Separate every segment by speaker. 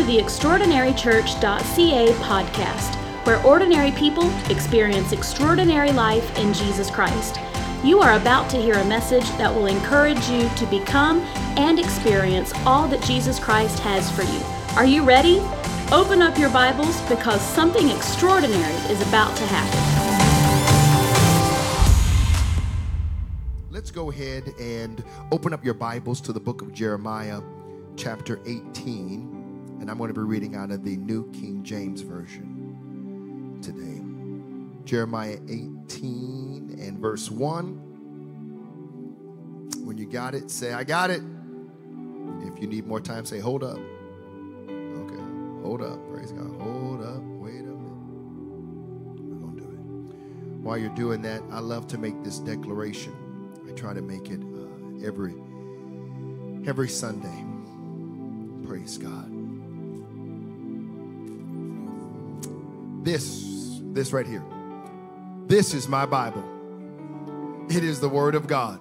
Speaker 1: to the extraordinarychurch.ca podcast, where ordinary people experience extraordinary life in Jesus Christ. You are about to hear a message that will encourage you to become and experience all that Jesus Christ has for you. Are you ready? Open up your Bibles because something extraordinary is about to happen.
Speaker 2: Let's go ahead and open up your Bibles to the book of Jeremiah, chapter 18. And I'm going to be reading out of the New King James Version today. Jeremiah 18 and verse 1. When you got it, say, I got it. If you need more time, say, hold up. Okay, hold up. Praise God. Hold up. Wait a minute. We're going to do it. While you're doing that, I love to make this declaration. I try to make it uh, every every Sunday. Praise God. This this right here. This is my Bible. It is the word of God.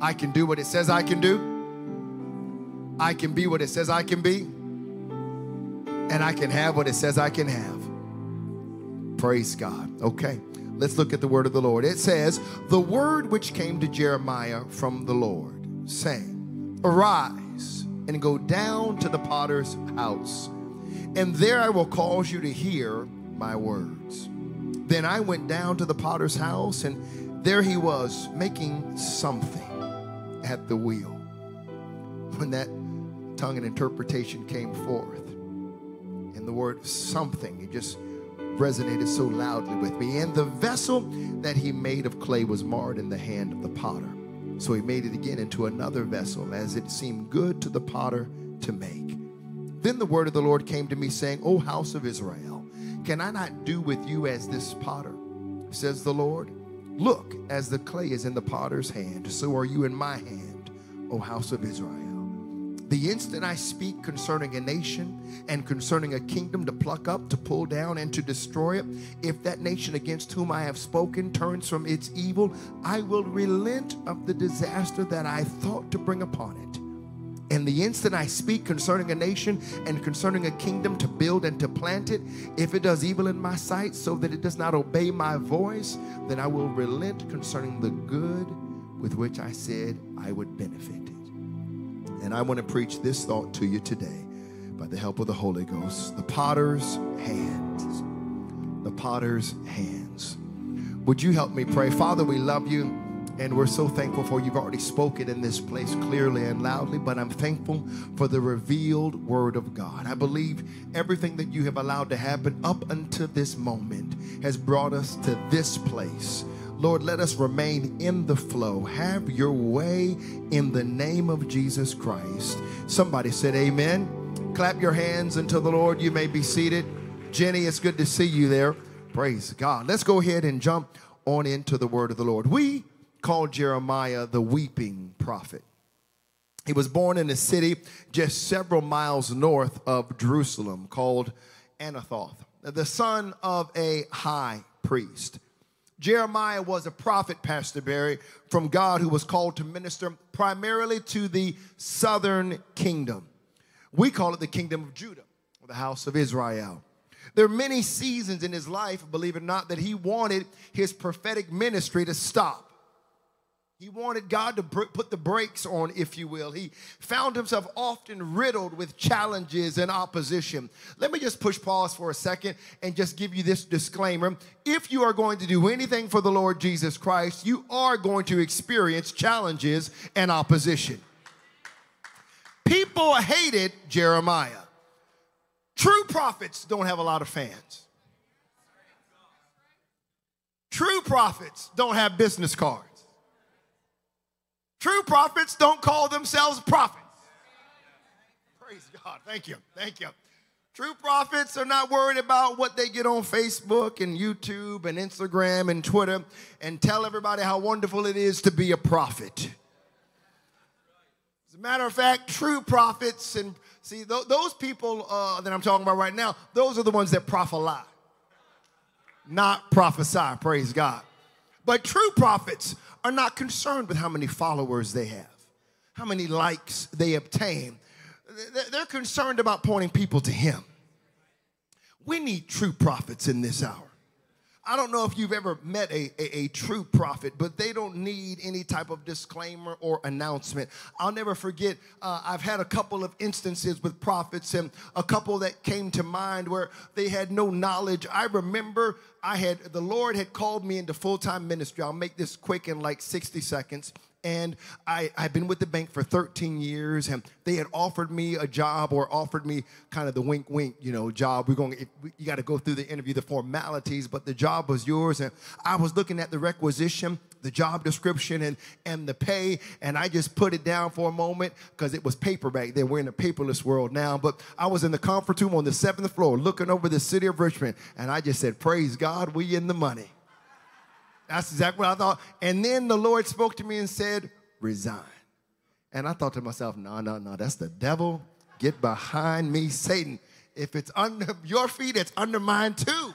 Speaker 2: I can do what it says I can do. I can be what it says I can be. And I can have what it says I can have. Praise God. Okay. Let's look at the word of the Lord. It says, The word which came to Jeremiah from the Lord, saying, Arise and go down to the potter's house, and there I will cause you to hear my words. Then I went down to the potter's house, and there he was making something at the wheel. When that tongue and interpretation came forth, and the word something, it just resonated so loudly with me. And the vessel that he made of clay was marred in the hand of the potter. So he made it again into another vessel as it seemed good to the potter to make. Then the word of the Lord came to me, saying, O house of Israel, can I not do with you as this potter? Says the Lord. Look, as the clay is in the potter's hand, so are you in my hand, O house of Israel. The instant I speak concerning a nation and concerning a kingdom to pluck up, to pull down, and to destroy it, if that nation against whom I have spoken turns from its evil, I will relent of the disaster that I thought to bring upon it. And the instant I speak concerning a nation and concerning a kingdom to build and to plant it, if it does evil in my sight so that it does not obey my voice, then I will relent concerning the good with which I said I would benefit it. And I want to preach this thought to you today by the help of the Holy Ghost. The potter's hands. The potter's hands. Would you help me pray? Father, we love you. And we're so thankful for you've already spoken in this place clearly and loudly, but I'm thankful for the revealed word of God. I believe everything that you have allowed to happen up until this moment has brought us to this place. Lord, let us remain in the flow. Have your way in the name of Jesus Christ. Somebody said, Amen. Clap your hands until the Lord. You may be seated. Jenny, it's good to see you there. Praise God. Let's go ahead and jump on into the word of the Lord. We call Jeremiah the weeping prophet. He was born in a city just several miles north of Jerusalem called Anathoth, the son of a high priest. Jeremiah was a prophet, Pastor Barry, from God who was called to minister primarily to the southern kingdom. We call it the kingdom of Judah, or the house of Israel. There are many seasons in his life, believe it or not, that he wanted his prophetic ministry to stop. He wanted God to put the brakes on, if you will. He found himself often riddled with challenges and opposition. Let me just push pause for a second and just give you this disclaimer. If you are going to do anything for the Lord Jesus Christ, you are going to experience challenges and opposition. People hated Jeremiah. True prophets don't have a lot of fans. True prophets don't have business cards. True prophets don't call themselves prophets. Praise God. Thank you. Thank you. True prophets are not worried about what they get on Facebook and YouTube and Instagram and Twitter and tell everybody how wonderful it is to be a prophet. As a matter of fact, true prophets and see th- those people uh, that I'm talking about right now, those are the ones that prophesy, not prophesy. Praise God. But true prophets are not concerned with how many followers they have, how many likes they obtain. they're concerned about pointing people to Him. We need true prophets in this hour. I don't know if you've ever met a, a, a, true prophet, but they don't need any type of disclaimer or announcement. I'll never forget, uh, I've had a couple of instances with prophets and a couple that came to mind where they had no knowledge. I remember I had, the Lord had called me into full time ministry. I'll make this quick in like 60 seconds and I, I've been with the bank for 13 years, and they had offered me a job or offered me kind of the wink, wink, you know, job. We're going, you got to go through the interview, the formalities, but the job was yours. And I was looking at the requisition, the job description, and and the pay, and I just put it down for a moment because it was paper back then. We're in a paperless world now, but I was in the conference room on the seventh floor, looking over the city of Richmond, and I just said, "Praise God, we in the money." That's exactly what I thought. And then the Lord spoke to me and said, Resign. And I thought to myself, no, no, no, that's the devil. Get behind me, Satan. If it's under your feet, it's under mine too.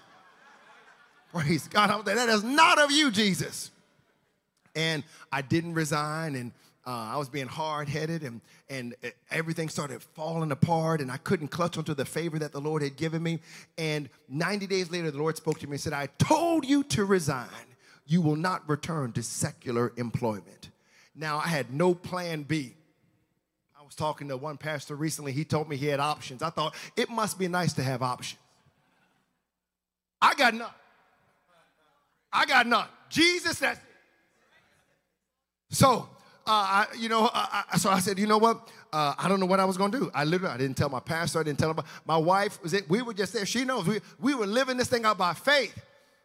Speaker 2: Praise God. That is not of you, Jesus. And I didn't resign, and uh, I was being hard headed, and, and everything started falling apart, and I couldn't clutch onto the favor that the Lord had given me. And 90 days later, the Lord spoke to me and said, I told you to resign you will not return to secular employment. Now, I had no plan B. I was talking to one pastor recently. He told me he had options. I thought it must be nice to have options. I got none. I got none. Jesus, that's it. So, uh, I, you know, I, I, so I said, you know what? Uh, I don't know what I was going to do. I literally, I didn't tell my pastor. I didn't tell my, my wife. Was it? We were just there. She knows we, we were living this thing out by faith.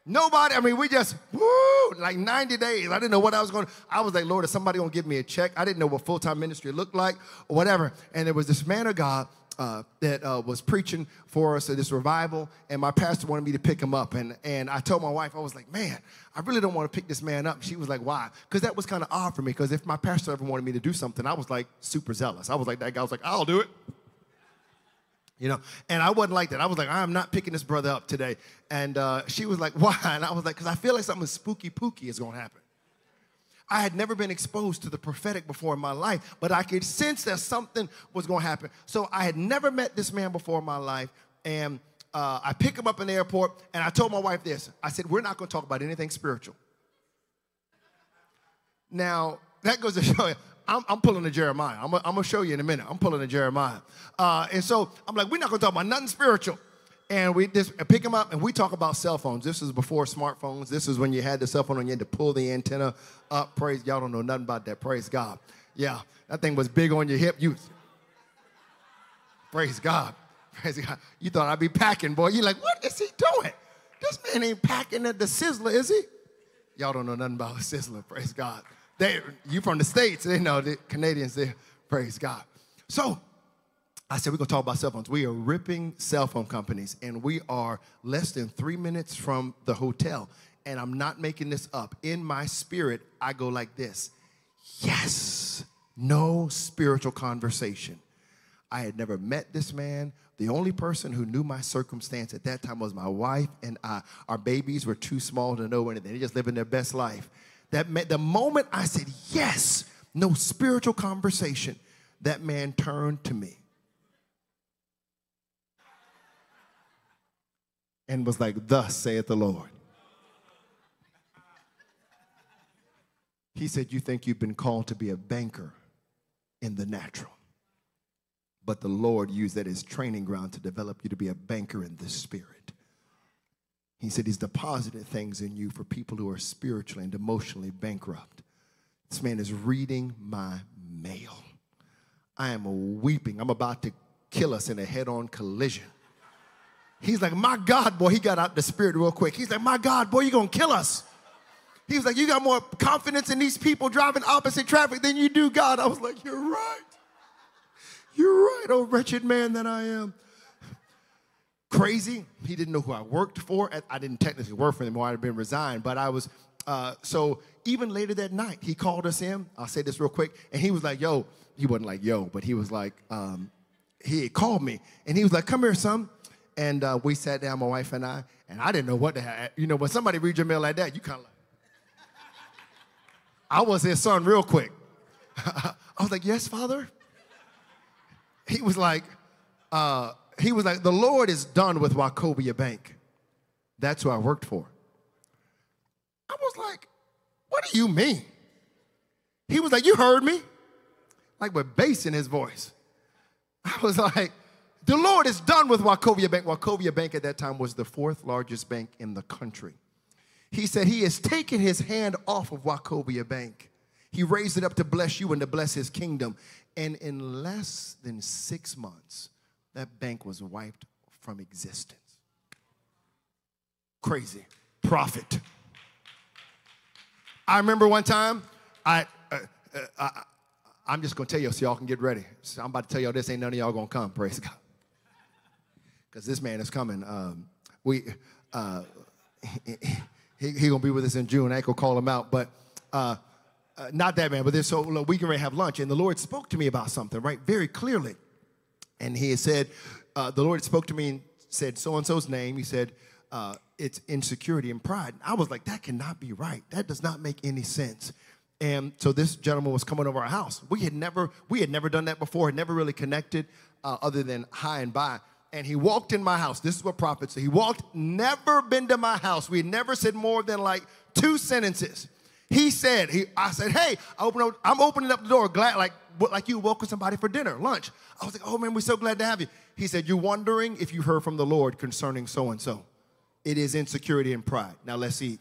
Speaker 2: Nobody, I mean, we just, woo, like 90 days. I didn't know what I was going to, I was like, Lord, is somebody going to give me a check? I didn't know what full-time ministry looked like or whatever. And there was this man of God uh, that uh, was preaching for us at this revival, and my pastor wanted me to pick him up. And, and I told my wife, I was like, man, I really don't want to pick this man up. She was like, why? Because that was kind of odd for me, because if my pastor ever wanted me to do something, I was like super zealous. I was like that guy. I was like, I'll do it. You know, and I wasn't like that. I was like, I'm not picking this brother up today. And uh, she was like, why? And I was like, because I feel like something spooky pooky is going to happen. I had never been exposed to the prophetic before in my life, but I could sense that something was going to happen. So I had never met this man before in my life. And uh, I pick him up in the airport, and I told my wife this I said, We're not going to talk about anything spiritual. Now, that goes to show you, I'm, I'm pulling a Jeremiah. I'm, going to show you in a minute. I'm pulling a Jeremiah. Uh, and so I'm like, we're not going to talk about nothing spiritual. And we just pick them up and we talk about cell phones. This is before smartphones. This is when you had the cell phone and you had to pull the antenna up. Praise, y'all don't know nothing about that. Praise God. Yeah, that thing was big on your hip. You, praise God. Praise God. You thought I'd be packing, boy. You're like, what is he doing? This man ain't packing at the Sizzler, is he? Y'all don't know nothing about the Sizzler. Praise God. They, you from the States, they know the Canadians there. Praise God. So I said, we're going to talk about cell phones. We are ripping cell phone companies, and we are less than three minutes from the hotel. And I'm not making this up. In my spirit, I go like this Yes, no spiritual conversation. I had never met this man. The only person who knew my circumstance at that time was my wife and I. Our babies were too small to know anything. They just living their best life. That meant the moment I said yes, no spiritual conversation, that man turned to me and was like, Thus saith the Lord. He said, You think you've been called to be a banker in the natural, but the Lord used that as training ground to develop you to be a banker in the spirit. He said he's deposited things in you for people who are spiritually and emotionally bankrupt. This man is reading my mail. I am weeping. I'm about to kill us in a head on collision. He's like, My God, boy, he got out the spirit real quick. He's like, My God, boy, you're going to kill us. He was like, You got more confidence in these people driving opposite traffic than you do God. I was like, You're right. You're right, oh wretched man that I am crazy. He didn't know who I worked for. I didn't technically work for him or I'd have been resigned, but I was. Uh, so even later that night, he called us in. I'll say this real quick. And he was like, yo, he wasn't like, yo, but he was like, um, he called me and he was like, come here, son. And uh, we sat down, my wife and I, and I didn't know what to have. You know, when somebody reads your mail like that, you kind of like, I was his son real quick. I was like, yes, father. he was like, uh, he was like, the Lord is done with Wachovia Bank. That's who I worked for. I was like, what do you mean? He was like, you heard me? Like with bass in his voice. I was like, the Lord is done with Wachovia Bank. Wachovia Bank at that time was the fourth largest bank in the country. He said he has taken his hand off of Wachovia Bank. He raised it up to bless you and to bless his kingdom. And in less than six months, that bank was wiped from existence. Crazy. Prophet. I remember one time, I, uh, uh, I I'm just gonna tell you so y'all can get ready. So I'm about to tell y'all this ain't none of y'all gonna come, praise God. Because this man is coming. Um, we uh, he, he gonna be with us in June. I ain't gonna call him out, but uh, uh, not that man, but this so look, we can have lunch, and the Lord spoke to me about something, right, very clearly. And he said, uh, the Lord spoke to me and said so and so's name. He said, uh, it's insecurity and pride. I was like, that cannot be right. That does not make any sense. And so this gentleman was coming over our house. We had never, we had never done that before. Had never really connected, uh, other than hi and bye. And he walked in my house. This is what prophets say. He walked, never been to my house. We had never said more than like two sentences. He said, he, I said, hey, I open up, I'm opening up the door, glad, like, like you welcome somebody for dinner, lunch. I was like, oh man, we're so glad to have you. He said, you're wondering if you heard from the Lord concerning so and so. It is insecurity and pride. Now let's eat.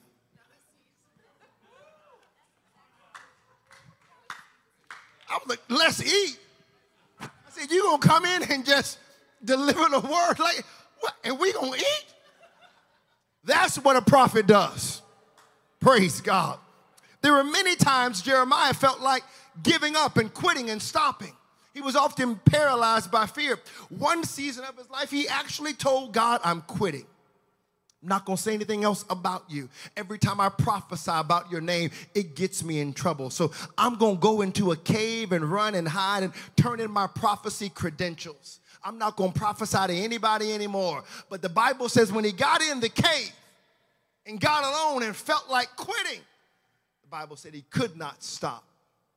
Speaker 2: I was like, let's eat. I said, you gonna come in and just deliver the word like, what? and we gonna eat? That's what a prophet does. Praise God. There were many times Jeremiah felt like giving up and quitting and stopping. He was often paralyzed by fear. One season of his life, he actually told God, I'm quitting. I'm not gonna say anything else about you. Every time I prophesy about your name, it gets me in trouble. So I'm gonna go into a cave and run and hide and turn in my prophecy credentials. I'm not gonna prophesy to anybody anymore. But the Bible says when he got in the cave and got alone and felt like quitting, the Bible said he could not stop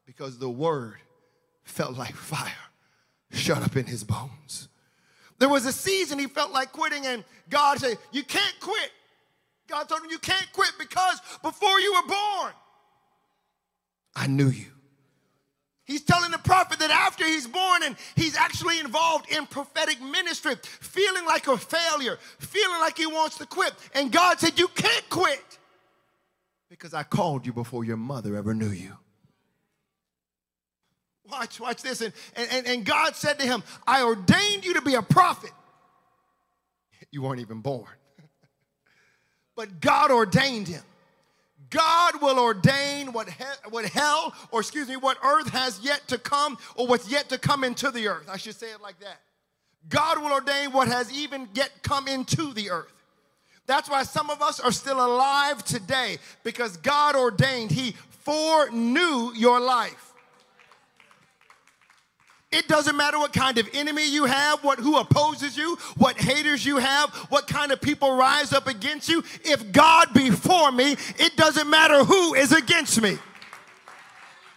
Speaker 2: because the word felt like fire shut up in his bones. There was a season he felt like quitting, and God said, You can't quit. God told him, You can't quit because before you were born, I knew you. He's telling prophet that after he's born and he's actually involved in prophetic ministry, feeling like a failure, feeling like he wants to quit. And God said, You can't quit because I called you before your mother ever knew you. Watch, watch this. And, and, and God said to him, I ordained you to be a prophet. You weren't even born. but God ordained him. God will ordain what, he, what hell, or excuse me, what earth has yet to come, or what's yet to come into the earth. I should say it like that. God will ordain what has even yet come into the earth. That's why some of us are still alive today because God ordained, He foreknew your life. It doesn't matter what kind of enemy you have, what who opposes you, what haters you have, what kind of people rise up against you. If God be for me, it doesn't matter who is against me.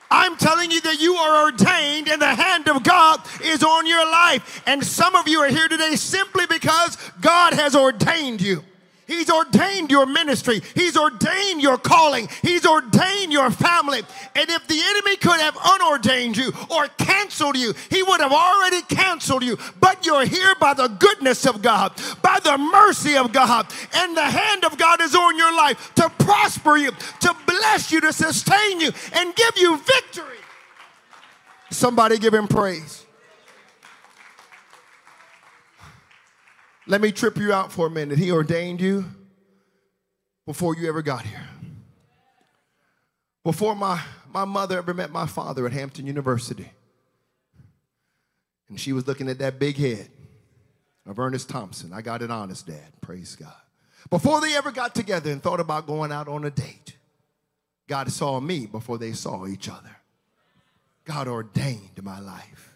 Speaker 2: I'm telling you that you are ordained and the hand of God is on your life. And some of you are here today simply because God has ordained you. He's ordained your ministry. He's ordained your calling. He's ordained your family. And if the enemy could have unordained you or canceled you, he would have already canceled you. But you're here by the goodness of God, by the mercy of God. And the hand of God is on your life to prosper you, to bless you, to sustain you, and give you victory. Somebody give him praise. Let me trip you out for a minute. He ordained you before you ever got here. Before my, my mother ever met my father at Hampton University. And she was looking at that big head of Ernest Thompson. I got an honest dad, praise God. Before they ever got together and thought about going out on a date, God saw me before they saw each other. God ordained my life.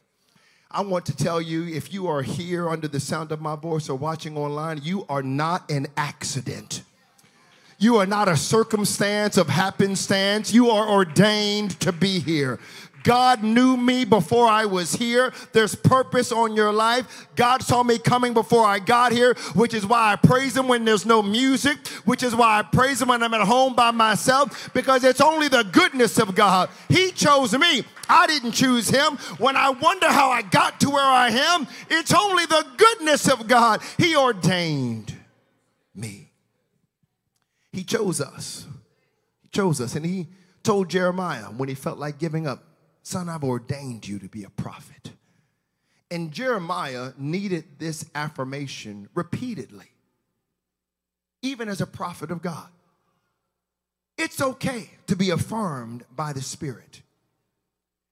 Speaker 2: I want to tell you if you are here under the sound of my voice or watching online, you are not an accident. You are not a circumstance of happenstance. You are ordained to be here. God knew me before I was here. There's purpose on your life. God saw me coming before I got here, which is why I praise Him when there's no music, which is why I praise Him when I'm at home by myself, because it's only the goodness of God. He chose me. I didn't choose Him. When I wonder how I got to where I am, it's only the goodness of God. He ordained me. He chose us. He chose us. And He told Jeremiah when he felt like giving up, Son, I've ordained you to be a prophet. And Jeremiah needed this affirmation repeatedly, even as a prophet of God. It's okay to be affirmed by the Spirit.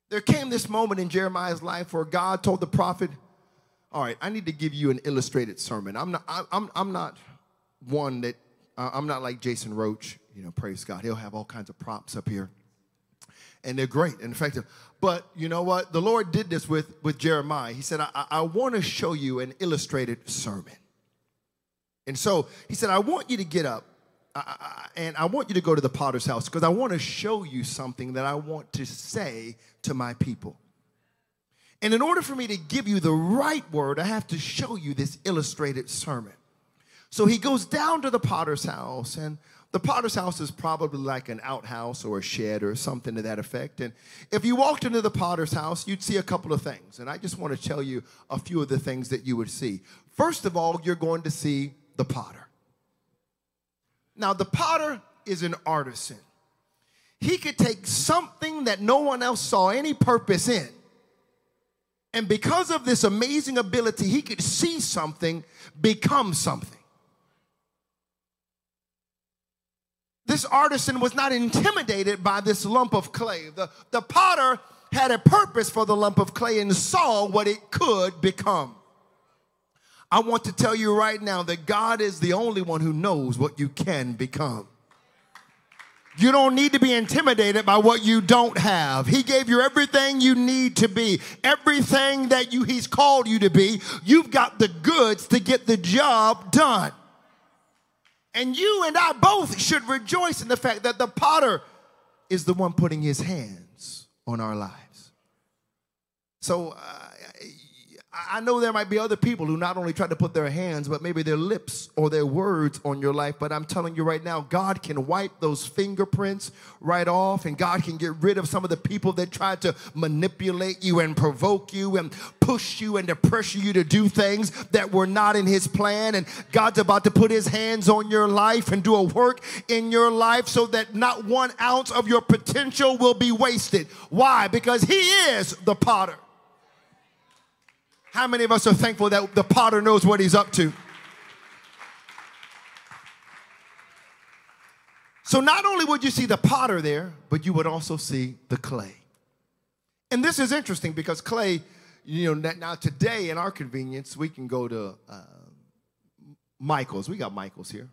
Speaker 2: There came this moment in Jeremiah's life where God told the prophet, All right, I need to give you an illustrated sermon. I'm not, I'm, I'm not one that, uh, I'm not like Jason Roach, you know, praise God. He'll have all kinds of props up here and they're great and effective. But you know what? The Lord did this with, with Jeremiah. He said, I, I want to show you an illustrated sermon. And so he said, I want you to get up and I want you to go to the potter's house because I want to show you something that I want to say to my people. And in order for me to give you the right word, I have to show you this illustrated sermon. So he goes down to the potter's house and the potter's house is probably like an outhouse or a shed or something to that effect. And if you walked into the potter's house, you'd see a couple of things. And I just want to tell you a few of the things that you would see. First of all, you're going to see the potter. Now, the potter is an artisan. He could take something that no one else saw any purpose in. And because of this amazing ability, he could see something become something. This artisan was not intimidated by this lump of clay. The, the potter had a purpose for the lump of clay and saw what it could become. I want to tell you right now that God is the only one who knows what you can become. You don't need to be intimidated by what you don't have. He gave you everything you need to be, everything that you he's called you to be. You've got the goods to get the job done. And you and I both should rejoice in the fact that the potter is the one putting his hands on our lives. So uh, I know there might be other people who not only try to put their hands, but maybe their lips or their words on your life. But I'm telling you right now, God can wipe those fingerprints right off, and God can get rid of some of the people that tried to manipulate you and provoke you and push you and to pressure you to do things that were not in His plan. And God's about to put His hands on your life and do a work in your life so that not one ounce of your potential will be wasted. Why? Because He is the potter. How many of us are thankful that the potter knows what he's up to? So not only would you see the potter there, but you would also see the clay. And this is interesting because clay, you know, now today in our convenience, we can go to uh, Michael's. We got Michael's here.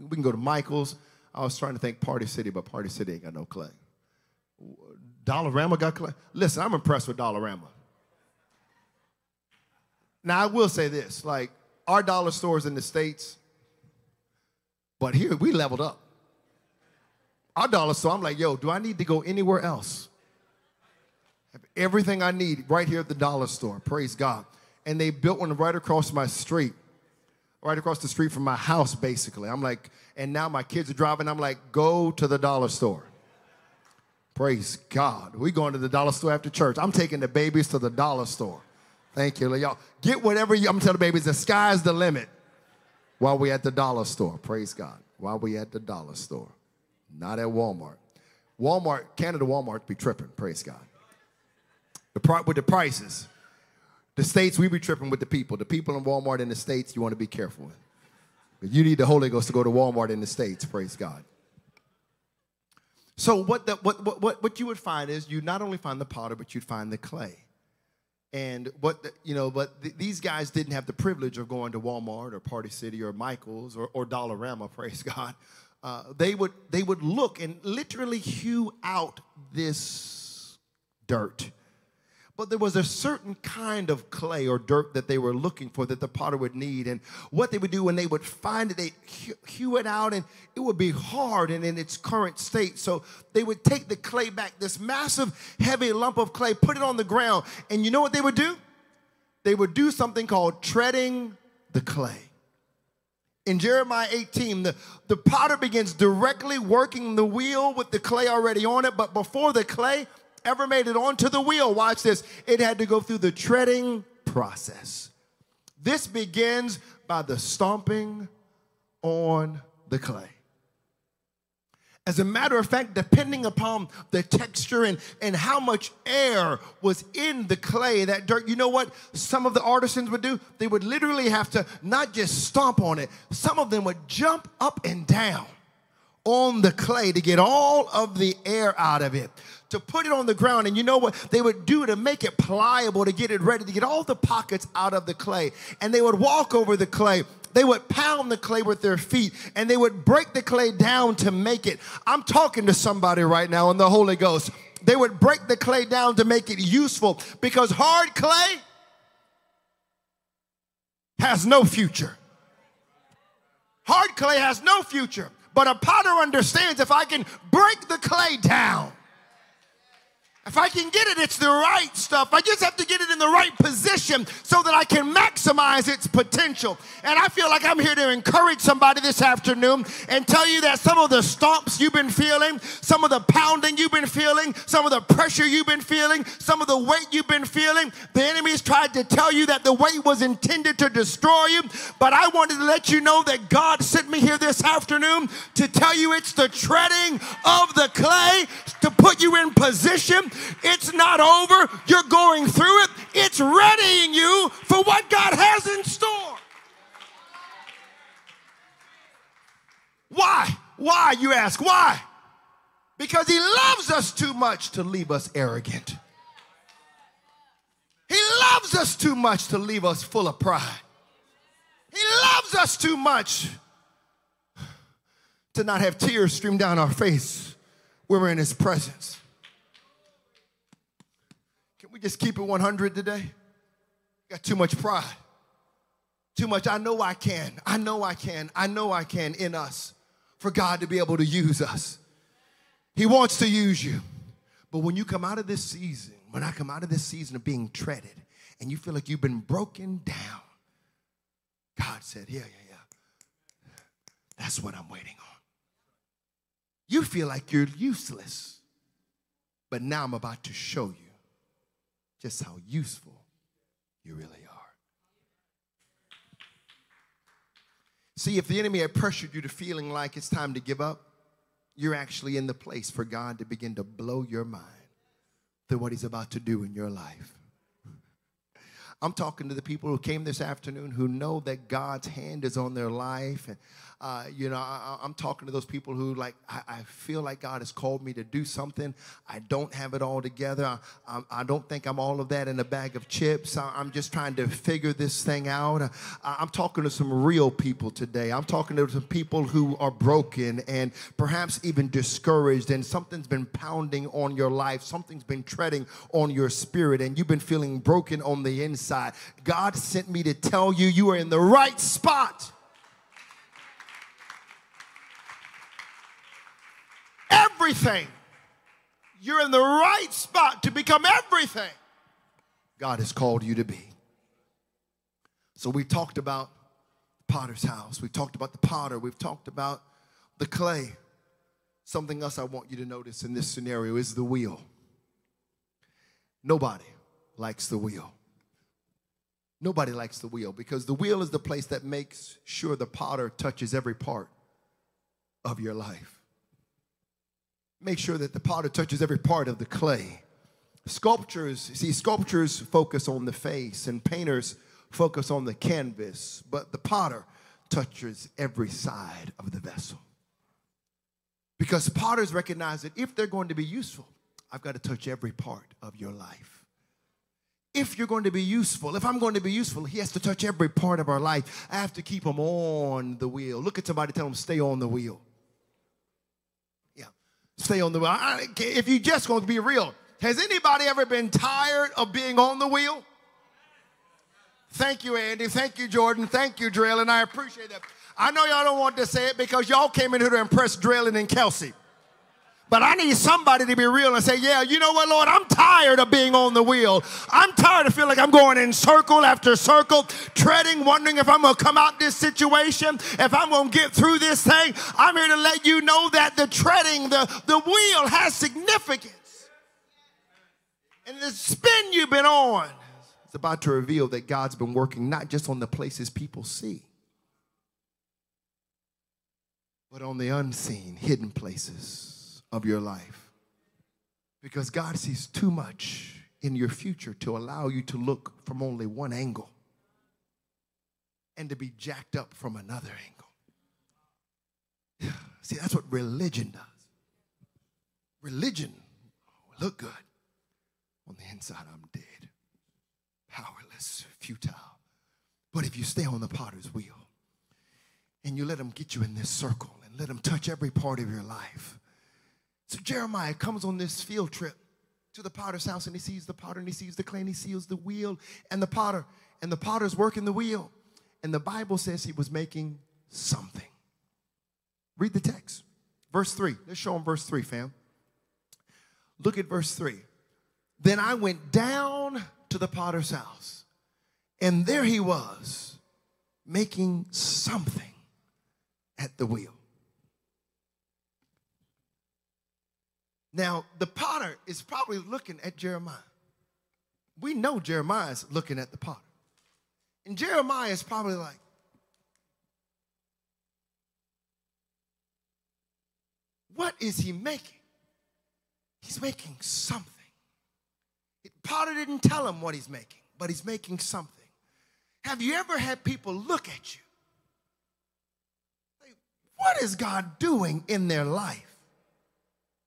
Speaker 2: We can go to Michael's. I was trying to think Party City, but Party City ain't got no clay. Dollarama got clay. Listen, I'm impressed with Dollarama. Now, I will say this like, our dollar stores in the States, but here we leveled up. Our dollar store, I'm like, yo, do I need to go anywhere else? Have everything I need right here at the dollar store. Praise God. And they built one right across my street, right across the street from my house, basically. I'm like, and now my kids are driving. I'm like, go to the dollar store. Praise God. We going to the dollar store after church. I'm taking the babies to the dollar store. Thank you. Y'all get whatever you, I'm telling the babies, the sky's the limit while we at the dollar store. Praise God. While we at the dollar store. Not at Walmart. Walmart, Canada Walmart be tripping. Praise God. The with the prices. The states, we be tripping with the people. The people in Walmart in the states, you want to be careful with. But you need the Holy Ghost to go to Walmart in the states. Praise God. So what, the, what, what, what you would find is you not only find the potter, but you'd find the clay. And what the, you know, but th- these guys didn't have the privilege of going to Walmart or Party City or Michaels or, or Dollarama. Praise God. Uh, they would they would look and literally hew out this dirt. But there was a certain kind of clay or dirt that they were looking for that the potter would need. And what they would do when they would find it, they hew it out and it would be hard and in its current state. So they would take the clay back, this massive, heavy lump of clay, put it on the ground. And you know what they would do? They would do something called treading the clay. In Jeremiah 18, the, the potter begins directly working the wheel with the clay already on it, but before the clay, ever made it onto the wheel, watch this, it had to go through the treading process. This begins by the stomping on the clay. As a matter of fact, depending upon the texture and, and how much air was in the clay, that dirt, you know what some of the artisans would do? They would literally have to not just stomp on it, some of them would jump up and down on the clay to get all of the air out of it to put it on the ground. And you know what they would do to make it pliable, to get it ready, to get all the pockets out of the clay. And they would walk over the clay. They would pound the clay with their feet and they would break the clay down to make it. I'm talking to somebody right now in the Holy Ghost. They would break the clay down to make it useful because hard clay has no future. Hard clay has no future. But a potter understands if I can break the clay down, if I can get it, it's the right stuff. I just have to get it in the right position so that I can maximize its potential. And I feel like I'm here to encourage somebody this afternoon and tell you that some of the stomps you've been feeling, some of the pounding you've been feeling, some of the pressure you've been feeling, some of the weight you've been feeling, the enemy's tried to tell you that the weight was intended to destroy you. But I wanted to let you know that God sent me here this afternoon to tell you it's the treading of the clay to put you in position it's not over. You're going through it. It's readying you for what God has in store. Why? Why, you ask? Why? Because He loves us too much to leave us arrogant. He loves us too much to leave us full of pride. He loves us too much to not have tears stream down our face when we're in His presence just keep it 100 today? Got too much pride. Too much, I know I can. I know I can. I know I can in us for God to be able to use us. He wants to use you. But when you come out of this season, when I come out of this season of being treaded, and you feel like you've been broken down, God said, Yeah, yeah, yeah. That's what I'm waiting on. You feel like you're useless, but now I'm about to show you just how useful you really are. See, if the enemy had pressured you to feeling like it's time to give up, you're actually in the place for God to begin to blow your mind through what He's about to do in your life. I'm talking to the people who came this afternoon who know that God's hand is on their life. And, uh, you know, I, am talking to those people who, like, I, I, feel like God has called me to do something. I don't have it all together. I, I, I don't think I'm all of that in a bag of chips. I, am just trying to figure this thing out. I, I'm talking to some real people today. I'm talking to some people who are broken and perhaps even discouraged, and something's been pounding on your life. Something's been treading on your spirit, and you've been feeling broken on the inside. God sent me to tell you you are in the right spot. Everything. You're in the right spot to become everything God has called you to be. So we talked about the potter's house. We've talked about the potter. We've talked about the clay. Something else I want you to notice in this scenario is the wheel. Nobody likes the wheel. Nobody likes the wheel because the wheel is the place that makes sure the potter touches every part of your life. Make sure that the potter touches every part of the clay. Sculptures, see, sculptures focus on the face and painters focus on the canvas, but the potter touches every side of the vessel. Because potters recognize that if they're going to be useful, I've got to touch every part of your life if you're going to be useful, if I'm going to be useful, he has to touch every part of our life. I have to keep him on the wheel. Look at somebody, tell him, stay on the wheel. Stay on the wheel. I, if you just going to be real, Has anybody ever been tired of being on the wheel? Thank you, Andy. Thank you, Jordan. Thank you, Drell, and I appreciate that. I know y'all don't want to say it because y'all came in here to impress Drell and Kelsey. But I need somebody to be real and say, yeah, you know what, Lord, I'm tired of being on the wheel. I'm tired of feeling like I'm going in circle after circle, treading, wondering if I'm going to come out this situation, if I'm going to get through this thing. I'm here to let you know that the treading, the, the wheel has significance. And the spin you've been on is about to reveal that God's been working not just on the places people see, but on the unseen, hidden places of your life. Because God sees too much in your future to allow you to look from only one angle and to be jacked up from another angle. See, that's what religion does. Religion oh, look good. On the inside, I'm dead, powerless, futile. But if you stay on the potter's wheel and you let him get you in this circle and let him touch every part of your life. So Jeremiah comes on this field trip to the potter's house and he sees the potter and he sees the clay and he sees the wheel and the potter and the potter's working the wheel. And the Bible says he was making something. Read the text. Verse 3. Let's show him verse 3, fam. Look at verse 3. Then I went down to the potter's house, and there he was making something at the wheel. Now, the potter is probably looking at Jeremiah. We know Jeremiah's looking at the potter. And Jeremiah is probably like, what is he making? He's making something. Potter didn't tell him what he's making, but he's making something. Have you ever had people look at you? Like, what is God doing in their life?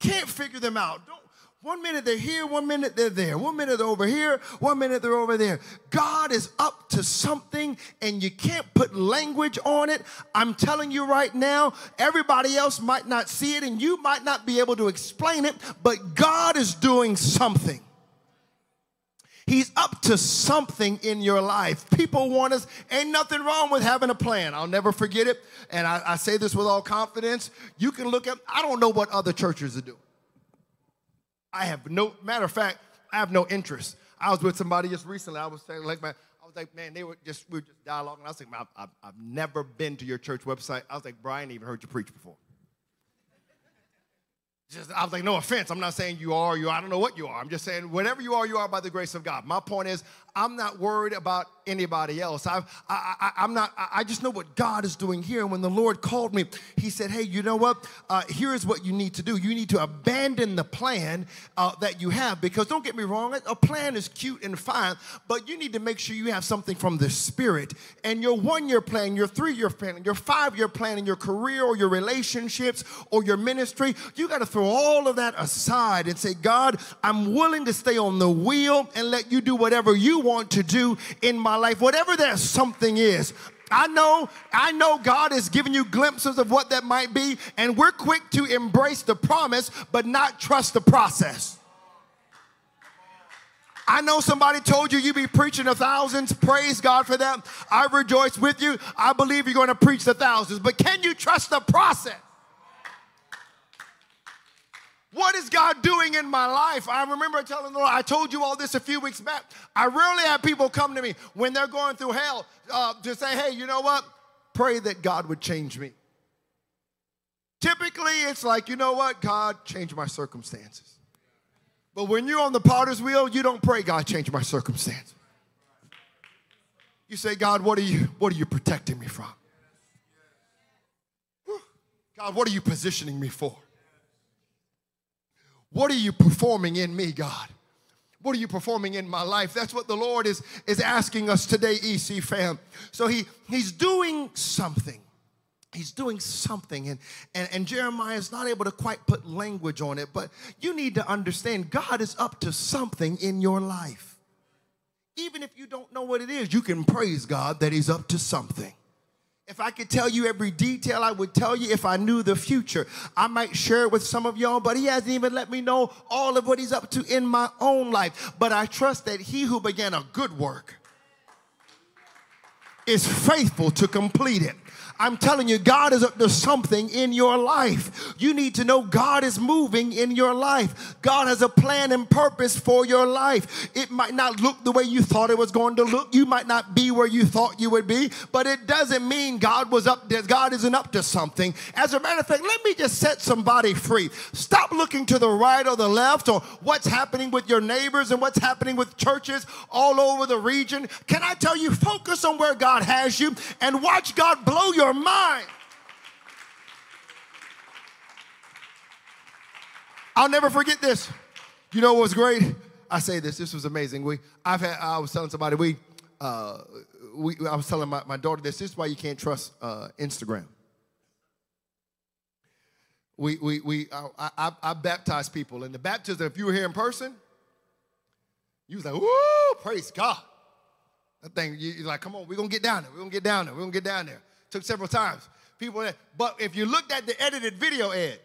Speaker 2: Can't figure them out. Don't, one minute they're here, one minute they're there. One minute they're over here, one minute they're over there. God is up to something and you can't put language on it. I'm telling you right now, everybody else might not see it and you might not be able to explain it, but God is doing something. He's up to something in your life. People want us, ain't nothing wrong with having a plan. I'll never forget it. And I, I, say this with all confidence. You can look at, I don't know what other churches are doing. I have no, matter of fact, I have no interest. I was with somebody just recently. I was saying, like, man, I was like, man, they were just, we were just dialoguing. I was like, man, I've, I've never been to your church website. I was like, Brian even heard you preach before. Just, I was like, no offense. I'm not saying you are, you. I don't know what you are. I'm just saying whatever you are, you are by the grace of God. My point is, I'm not worried about anybody else. I've, I, I, am not. I just know what God is doing here. And when the Lord called me, He said, "Hey, you know what? Uh, here's what you need to do. You need to abandon the plan uh, that you have. Because don't get me wrong, a plan is cute and fine, but you need to make sure you have something from the Spirit. And your one-year plan, your three-year plan, your five-year plan, in your career or your relationships or your ministry, you got to throw all of that aside and say, God, I'm willing to stay on the wheel and let you do whatever you want to do in my life, whatever that something is. I know, I know God is giving you glimpses of what that might be, and we're quick to embrace the promise, but not trust the process. I know somebody told you you'd be preaching the thousands. Praise God for that. I rejoice with you. I believe you're going to preach the thousands, but can you trust the process? What is God doing in my life? I remember telling the Lord, I told you all this a few weeks back. I rarely have people come to me when they're going through hell uh, to say, hey, you know what? Pray that God would change me. Typically, it's like, you know what? God, change my circumstances. But when you're on the potter's wheel, you don't pray, God, change my circumstances. You say, God, what are you, what are you protecting me from? God, what are you positioning me for? What are you performing in me, God? What are you performing in my life? That's what the Lord is, is asking us today, EC fam. So he, he's doing something. He's doing something, and, and, and Jeremiah is not able to quite put language on it, but you need to understand God is up to something in your life. Even if you don't know what it is, you can praise God that He's up to something. If I could tell you every detail, I would tell you if I knew the future. I might share it with some of y'all, but he hasn't even let me know all of what he's up to in my own life. But I trust that he who began a good work is faithful to complete it. I'm telling you, God is up to something in your life. You need to know God is moving in your life. God has a plan and purpose for your life. It might not look the way you thought it was going to look. You might not be where you thought you would be, but it doesn't mean God was up there. God isn't up to something. As a matter of fact, let me just set somebody free. Stop looking to the right or the left or what's happening with your neighbors and what's happening with churches all over the region. Can I tell you, focus on where God has you and watch God blow your your mind. I'll never forget this. You know what was great? I say this. This was amazing. We, I've had. I was telling somebody we, uh, we. I was telling my, my daughter this. This is why you can't trust uh, Instagram. We, we, we. I, I, I baptize people, and the baptism. If you were here in person, you was like, "Woo, praise God." That thing, you, you're like, "Come on, we're gonna get down there. We're gonna get down there. We're gonna get down there." Took several times. People, but if you looked at the edited video, Ed,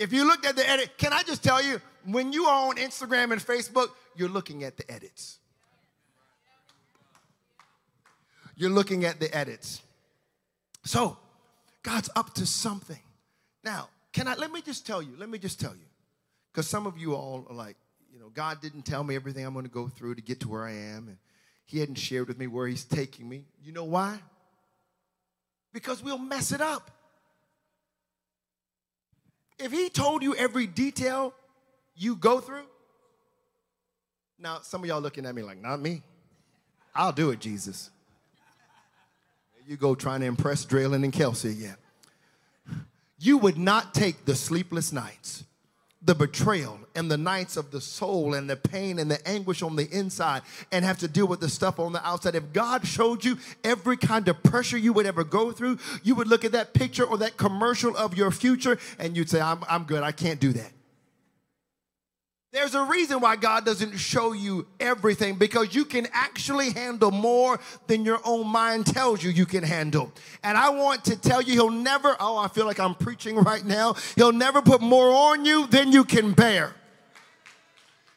Speaker 2: if you looked at the edit, can I just tell you, when you are on Instagram and Facebook, you're looking at the edits. You're looking at the edits. So, God's up to something. Now, can I let me just tell you, let me just tell you, because some of you all are like, you know, God didn't tell me everything I'm going to go through to get to where I am. And he hadn't shared with me where he's taking me. You know why? Because we'll mess it up. If he told you every detail you go through, now some of y'all looking at me like, not me. I'll do it, Jesus. There you go trying to impress Draylen and Kelsey again. You would not take the sleepless nights the betrayal and the nights of the soul and the pain and the anguish on the inside and have to deal with the stuff on the outside. If God showed you every kind of pressure you would ever go through, you would look at that picture or that commercial of your future and you'd say, I'm, I'm good. I can't do that. There's a reason why God doesn't show you everything because you can actually handle more than your own mind tells you you can handle. And I want to tell you, He'll never, oh, I feel like I'm preaching right now. He'll never put more on you than you can bear.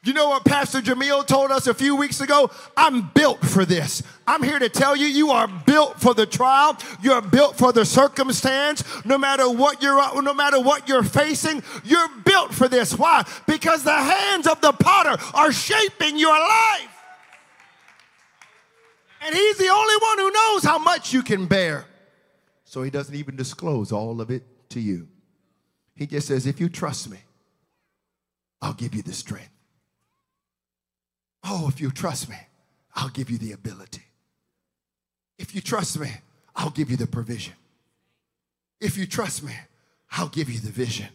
Speaker 2: You know what Pastor Jamil told us a few weeks ago? I'm built for this. I'm here to tell you, you are built for the trial. You're built for the circumstance. No matter what you're, no matter what you're facing, you're built for this. Why? Because the hands of the potter are shaping your life. And he's the only one who knows how much you can bear. So he doesn't even disclose all of it to you. He just says, if you trust me, I'll give you the strength. Oh, if you trust me, I'll give you the ability. If you trust me, I'll give you the provision. If you trust me, I'll give you the vision.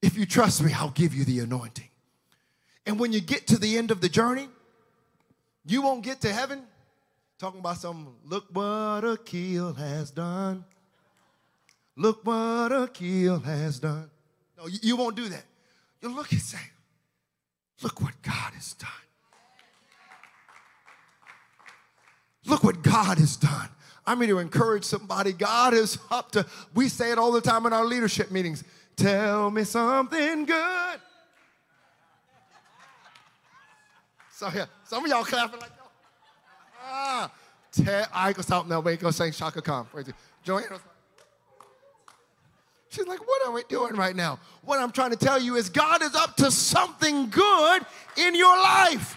Speaker 2: If you trust me, I'll give you the anointing. And when you get to the end of the journey, you won't get to heaven talking about some, look what Akil has done. Look what Akil has done. No, you, won't do that. You'll look and say, look what God has done. Look what God has done. I'm here to encourage somebody. God is up to, we say it all the time in our leadership meetings. Tell me something good. So yeah, some of y'all clapping like, ah, tell, I go stop now. Wait, go sing Chaka Khan. Joanne She's like, what are we doing right now? What I'm trying to tell you is God is up to something good in your life.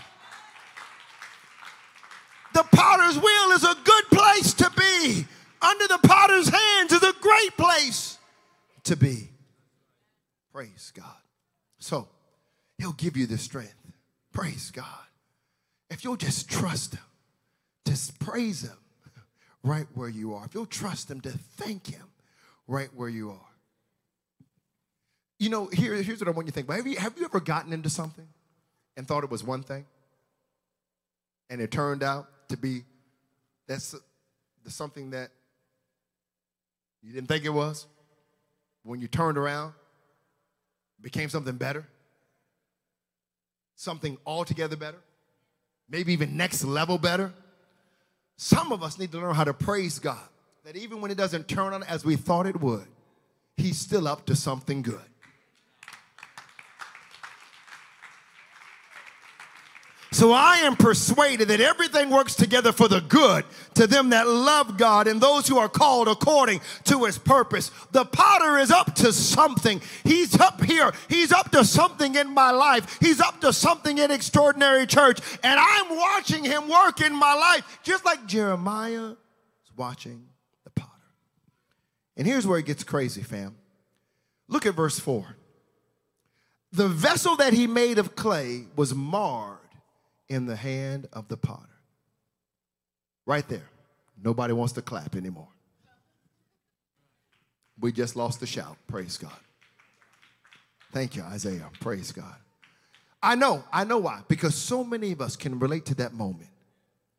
Speaker 2: The potter's wheel is a good place to be. Under the potter's hands is a great place to be. Praise God. So, He'll give you the strength. Praise God. If you'll just trust Him, just praise Him right where you are. If you'll trust Him to thank Him right where you are. You know, here, here's what I want you to think about. Have you, have you ever gotten into something and thought it was one thing? And it turned out to be that's something that you didn't think it was. When you turned around, became something better, something altogether better. maybe even next level better. Some of us need to learn how to praise God, that even when it doesn't turn out as we thought it would, He's still up to something good. So I am persuaded that everything works together for the good to them that love God and those who are called according to his purpose. The potter is up to something. He's up here. He's up to something in my life. He's up to something in extraordinary church. And I'm watching him work in my life, just like Jeremiah is watching the potter. And here's where it gets crazy, fam. Look at verse 4. The vessel that he made of clay was marred in the hand of the potter. Right there. Nobody wants to clap anymore. We just lost the shout. Praise God. Thank you, Isaiah. Praise God. I know, I know why. Because so many of us can relate to that moment.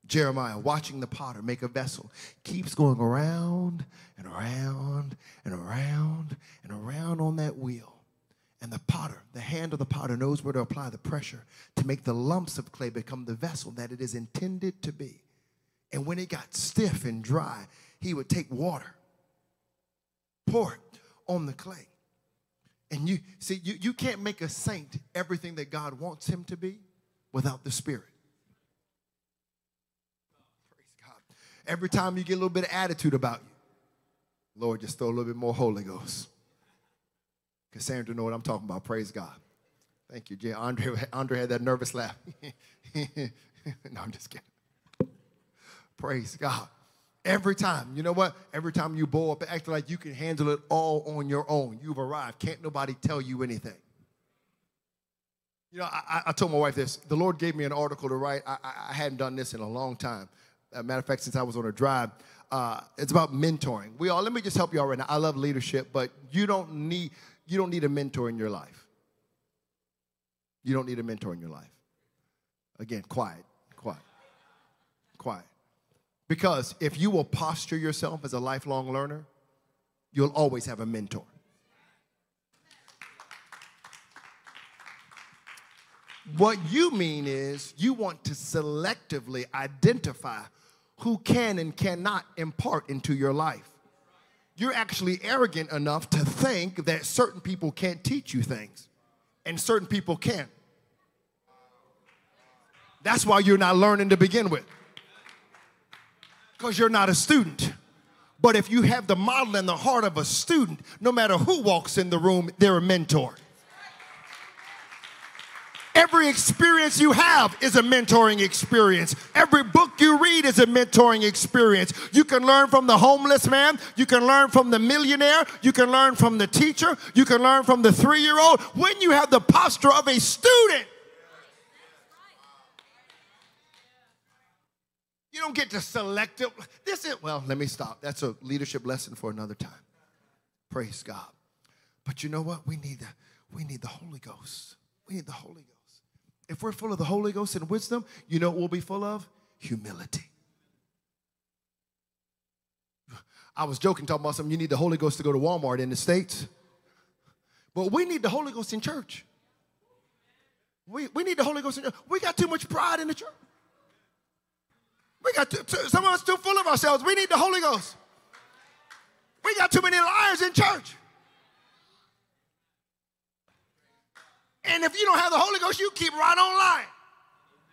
Speaker 2: Jeremiah watching the potter make a vessel keeps going around and around and around and around on that wheel. And the potter, the hand of the potter, knows where to apply the pressure to make the lumps of clay become the vessel that it is intended to be. And when it got stiff and dry, he would take water, pour it on the clay. And you see, you, you can't make a saint everything that God wants him to be without the Spirit. Praise God. Every time you get a little bit of attitude about you, Lord, just throw a little bit more Holy Ghost. Cassandra know what I'm talking about. Praise God. Thank you, Jay. Andre, Andre had that nervous laugh. no, I'm just kidding. Praise God. Every time, you know what? Every time you bow up acting like you can handle it all on your own, you've arrived. Can't nobody tell you anything. You know, I, I told my wife this. The Lord gave me an article to write. I, I hadn't done this in a long time. A matter of fact, since I was on a drive, uh, it's about mentoring. We all, let me just help you all right now. I love leadership, but you don't need, you don't need a mentor in your life. You don't need a mentor in your life. Again, quiet, quiet, quiet. Because if you will posture yourself as a lifelong learner, you'll always have a mentor. What you mean is you want to selectively identify who can and cannot impart into your life you're actually arrogant enough to think that certain people can't teach you things and certain people can. That's why you're not learning to begin with. Because you're not a student. But if you have the model and the heart of a student, no matter who walks in the room, they're a mentor. Every experience you have is a mentoring experience. Every book you read is a mentoring experience. You can learn from the homeless man. You can learn from the millionaire. You can learn from the teacher. You can learn from the three year old when you have the posture of a student. You don't get to select it. This is, well, let me stop. That's a leadership lesson for another time. Praise God. But you know what? We need the, we need the Holy Ghost. We need the Holy Ghost. If we're full of the Holy Ghost and wisdom, you know what we'll be full of? Humility. I was joking talking about something. You need the Holy Ghost to go to Walmart in the States. But we need the Holy Ghost in church. We, we need the Holy Ghost in church. We got too much pride in the church. We got too, too, some of us too full of ourselves. We need the Holy Ghost. We got too many liars in church. And if you don't have the Holy Ghost, you keep right on lying.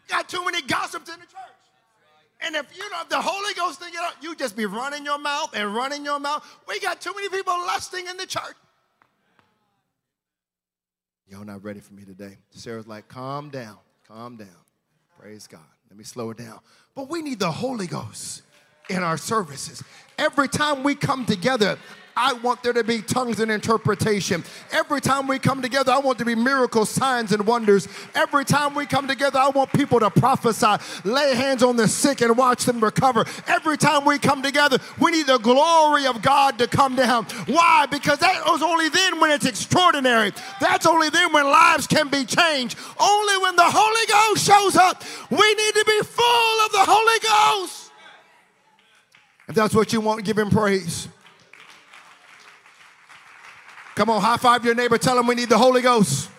Speaker 2: Got too many gossips in the church. And if you don't have the Holy Ghost get you just be running your mouth and running your mouth. We got too many people lusting in the church. Y'all not ready for me today. Sarah's like, calm down, calm down. Praise God. Let me slow it down. But we need the Holy Ghost in our services. Every time we come together, I want there to be tongues and interpretation. Every time we come together, I want to be miracles, signs, and wonders. Every time we come together, I want people to prophesy, lay hands on the sick, and watch them recover. Every time we come together, we need the glory of God to come down. Why? Because that was only then when it's extraordinary. That's only then when lives can be changed. Only when the Holy Ghost shows up, we need to be full of the Holy Ghost. If that's what you want, give him praise. Come on, high five your neighbor. Tell them we need the Holy Ghost.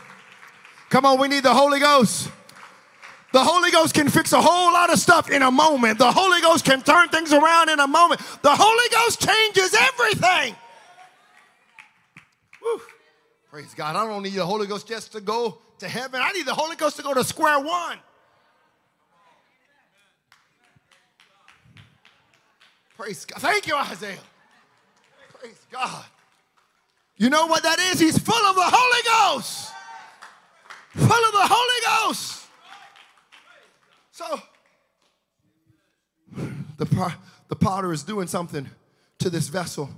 Speaker 2: Come on, we need the Holy Ghost. The Holy Ghost can fix a whole lot of stuff in a moment. The Holy Ghost can turn things around in a moment. The Holy Ghost changes everything. Whew. Praise God. I don't need the Holy Ghost just to go to heaven. I need the Holy Ghost to go to square one. Praise God. Thank you, Isaiah. Praise God. You know what that is? He's full of the Holy Ghost. Full of the Holy Ghost. So, the, the potter is doing something to this vessel.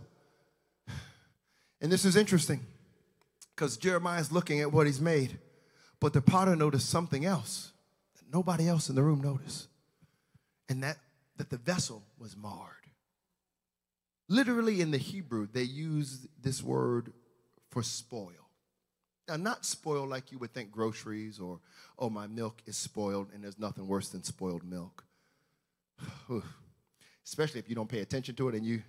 Speaker 2: And this is interesting because Jeremiah is looking at what he's made. But the potter noticed something else that nobody else in the room noticed. And that, that the vessel was marred. Literally in the Hebrew, they use this word for spoil. Now, not spoil like you would think groceries or, oh, my milk is spoiled, and there's nothing worse than spoiled milk. Especially if you don't pay attention to it and you.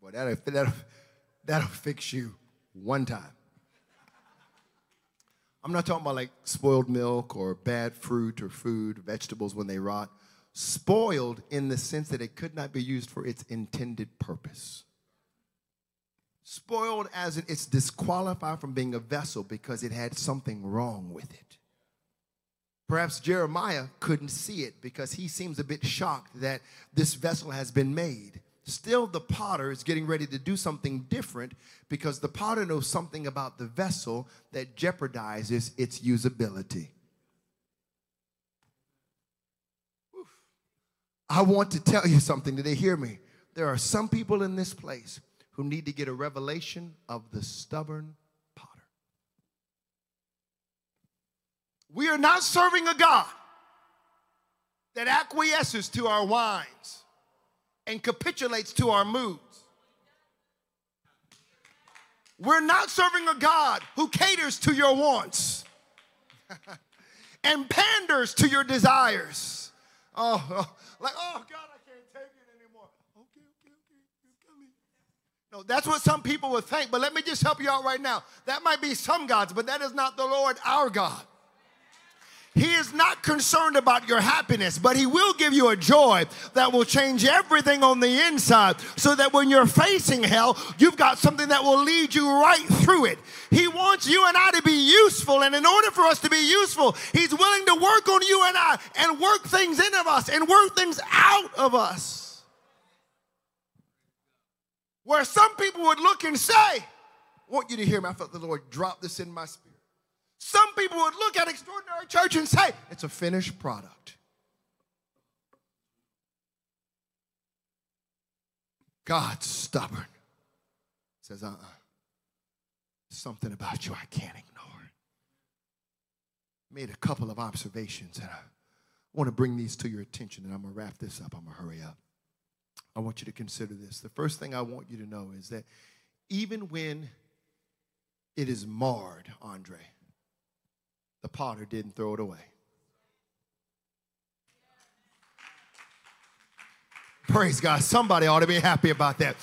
Speaker 2: Boy, that'll, that'll, that'll fix you one time. I'm not talking about like spoiled milk or bad fruit or food, vegetables when they rot spoiled in the sense that it could not be used for its intended purpose. Spoiled as in it's disqualified from being a vessel because it had something wrong with it. Perhaps Jeremiah couldn't see it because he seems a bit shocked that this vessel has been made. Still, the potter is getting ready to do something different because the potter knows something about the vessel that jeopardizes its usability. I want to tell you something. Did they hear me? There are some people in this place who need to get a revelation of the stubborn potter. We are not serving a God that acquiesces to our whines and capitulates to our moods. We're not serving a God who caters to your wants and panders to your desires. Oh, oh, like, oh God, I can't take it anymore. Okay, okay, okay, you're coming. No, that's what some people would think, but let me just help you out right now. That might be some gods, but that is not the Lord our God. He is not concerned about your happiness, but He will give you a joy that will change everything on the inside so that when you're facing hell, you've got something that will lead you right through it. He wants you and I to be useful, and in order for us to be useful, He's willing to work on you and I and work things in of us and work things out of us. Where some people would look and say, I want you to hear me. I felt the Lord drop this in my spirit. Some people would look at Extraordinary Church and say, it's a finished product. God's stubborn. Says, uh uh-uh. uh Something about you I can't ignore. Made a couple of observations, and I want to bring these to your attention, and I'm going to wrap this up. I'm going to hurry up. I want you to consider this. The first thing I want you to know is that even when it is marred, Andre, the potter didn't throw it away. Praise God. Somebody ought to be happy about that.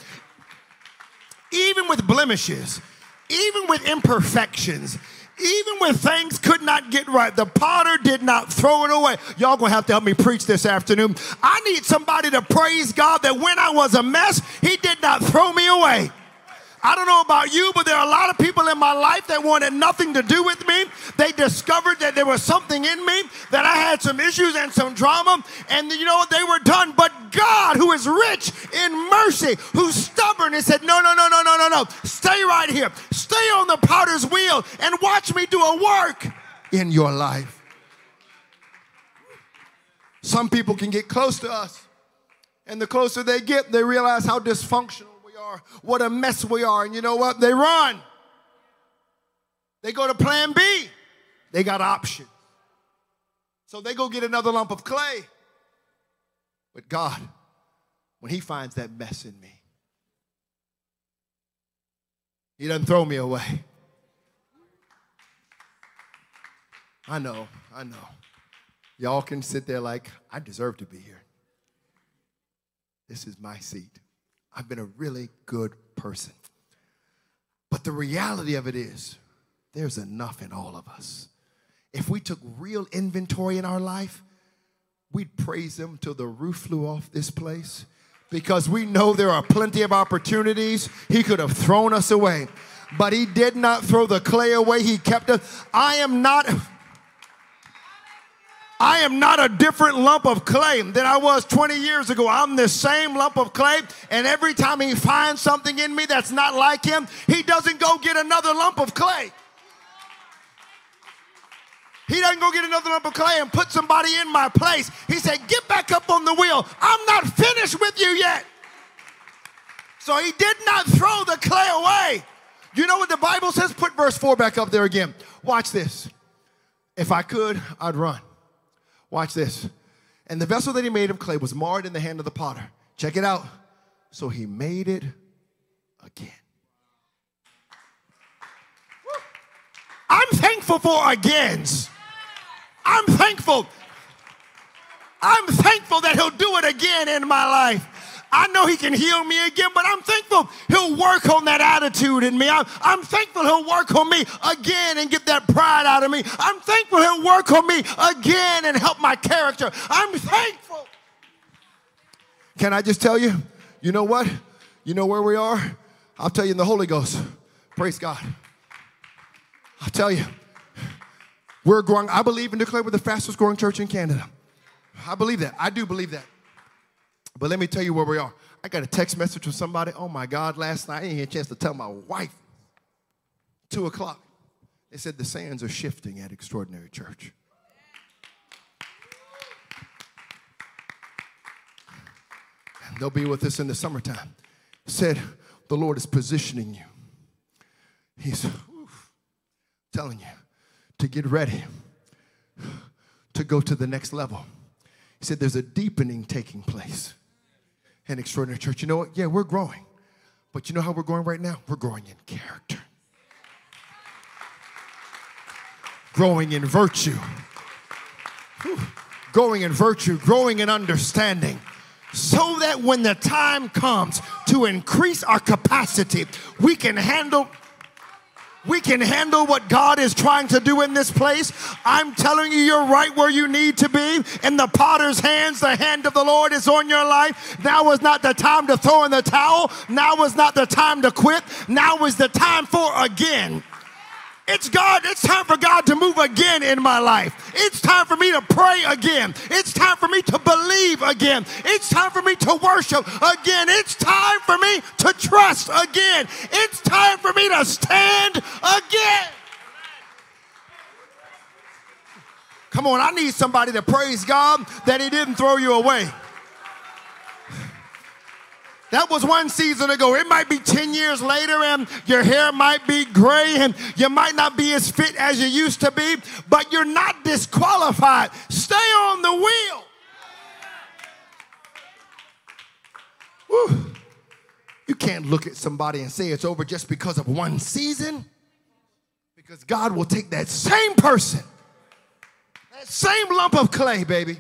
Speaker 2: Even with blemishes, even with imperfections, even when things could not get right, the potter did not throw it away. Y'all gonna have to help me preach this afternoon. I need somebody to praise God that when I was a mess, He did not throw me away. I don't know about you, but there are a lot of people in my life that wanted nothing to do with me. They discovered that there was something in me, that I had some issues and some drama, and you know what? They were done. But God, who is rich in mercy, who's stubborn, and said, No, no, no, no, no, no, no. Stay right here. Stay on the potter's wheel and watch me do a work in your life. Some people can get close to us, and the closer they get, they realize how dysfunctional are, what a mess we are. And you know what? They run. They go to plan B. They got options. So they go get another lump of clay. But God, when He finds that mess in me, He doesn't throw me away. I know, I know. Y'all can sit there like, I deserve to be here. This is my seat. I've been a really good person. But the reality of it is there's enough in all of us. If we took real inventory in our life, we'd praise Him till the roof flew off this place because we know there are plenty of opportunities He could have thrown us away. But He did not throw the clay away, He kept us. I am not. I am not a different lump of clay than I was 20 years ago. I'm the same lump of clay, and every time he finds something in me that's not like him, he doesn't go get another lump of clay. He doesn't go get another lump of clay and put somebody in my place. He said, Get back up on the wheel. I'm not finished with you yet. So he did not throw the clay away. You know what the Bible says? Put verse 4 back up there again. Watch this. If I could, I'd run. Watch this. And the vessel that he made of clay was marred in the hand of the potter. Check it out. So he made it again. I'm thankful for agains. I'm thankful. I'm thankful that he'll do it again in my life. I know he can heal me again, but I'm thankful he'll work on that attitude in me. I'm, I'm thankful he'll work on me again and get that pride out of me. I'm thankful he'll work on me again and help my character. I'm thankful. Can I just tell you, you know what? You know where we are? I'll tell you in the Holy Ghost. Praise God. I'll tell you, we're growing. I believe and declare we're the fastest growing church in Canada. I believe that. I do believe that. But let me tell you where we are. I got a text message from somebody. Oh my God, last night I didn't get a chance to tell my wife. Two o'clock. They said the sands are shifting at Extraordinary Church. And they'll be with us in the summertime. Said, the Lord is positioning you. He's oof, telling you to get ready to go to the next level. He said, There's a deepening taking place an extraordinary church. You know what? Yeah, we're growing. But you know how we're growing right now? We're growing in character, growing in virtue, Whew. growing in virtue, growing in understanding. So that when the time comes to increase our capacity, we can handle we can handle what God is trying to do in this place. I'm telling you, you're right where you need to be. In the potter's hands, the hand of the Lord is on your life. Now is not the time to throw in the towel. Now is not the time to quit. Now is the time for again. It's God, it's time for God to move again in my life. It's time for me to pray again. It's time for me to believe again. It's time for me to worship again. It's time for me to trust again. It's time for me to stand again. Come on, I need somebody to praise God that He didn't throw you away. That was one season ago. It might be 10 years later and your hair might be gray and you might not be as fit as you used to be, but you're not disqualified. Stay on the wheel. Whew. You can't look at somebody and say it's over just because of one season, because God will take that same person, that same lump of clay, baby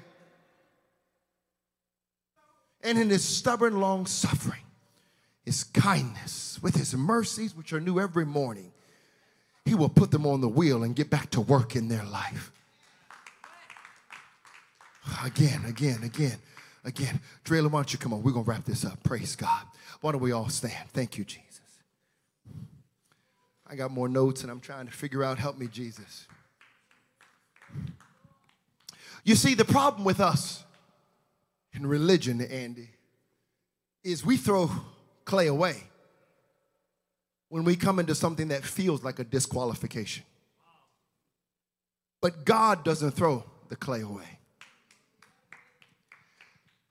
Speaker 2: and in his stubborn long suffering, his kindness, with his mercies, which are new every morning, he will put them on the wheel and get back to work in their life. Again, again, again, again. Drayla, why don't you come on? We're going to wrap this up. Praise God. Why don't we all stand? Thank you, Jesus. I got more notes and I'm trying to figure out, help me, Jesus. You see, the problem with us in religion, Andy, is we throw clay away when we come into something that feels like a disqualification. But God doesn't throw the clay away.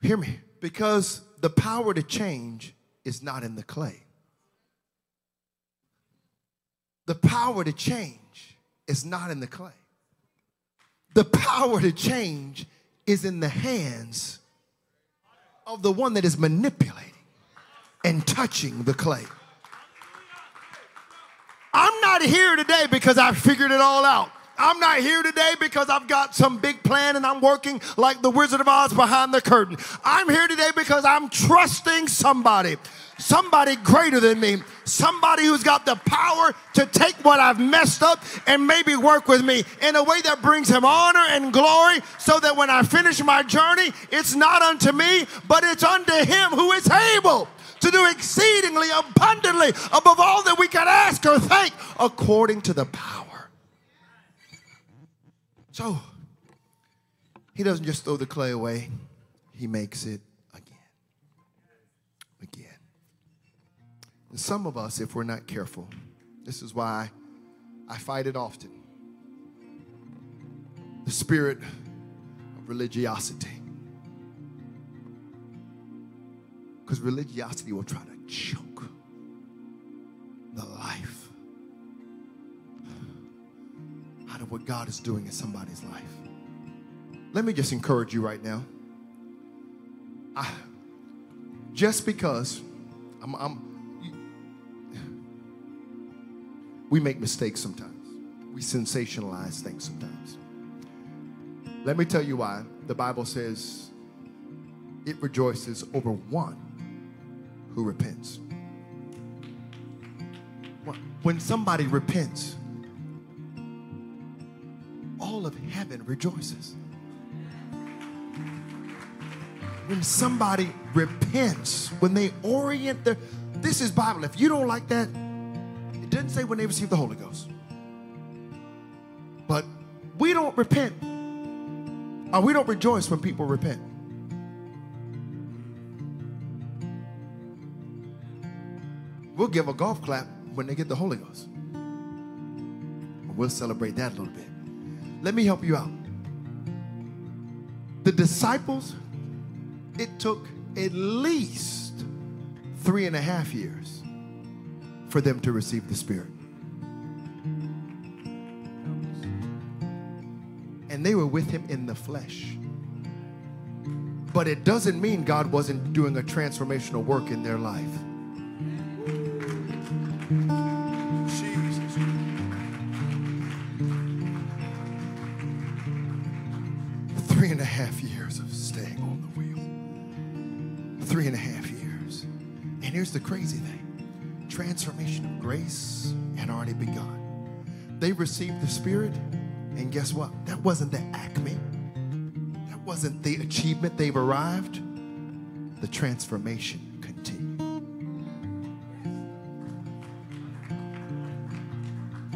Speaker 2: Hear me, because the power to change is not in the clay. The power to change is not in the clay. The power to change is in the hands of the one that is manipulating and touching the clay. I'm not here today because I figured it all out. I'm not here today because I've got some big plan and I'm working like the Wizard of Oz behind the curtain. I'm here today because I'm trusting somebody somebody greater than me, somebody who's got the power to take what I've messed up and maybe work with me in a way that brings him honor and glory so that when I finish my journey, it's not unto me, but it's unto him who is able to do exceedingly abundantly above all that we can ask or think according to the power. So, he doesn't just throw the clay away, he makes it And some of us, if we're not careful, this is why I fight it often. The spirit of religiosity. Because religiosity will try to choke the life out of what God is doing in somebody's life. Let me just encourage you right now. I, just because I'm, I'm We make mistakes sometimes. We sensationalize things sometimes. Let me tell you why. The Bible says it rejoices over one who repents. When somebody repents, all of heaven rejoices. When somebody repents, when they orient their, this is Bible. If you don't like that, didn't say when they received the Holy Ghost. But we don't repent. Or we don't rejoice when people repent. We'll give a golf clap when they get the Holy Ghost. We'll celebrate that a little bit. Let me help you out. The disciples, it took at least three and a half years for them to receive the Spirit. And they were with him in the flesh. But it doesn't mean God wasn't doing a transformational work in their life. Received the Spirit, and guess what? That wasn't the acme, that wasn't the achievement. They've arrived. The transformation continued.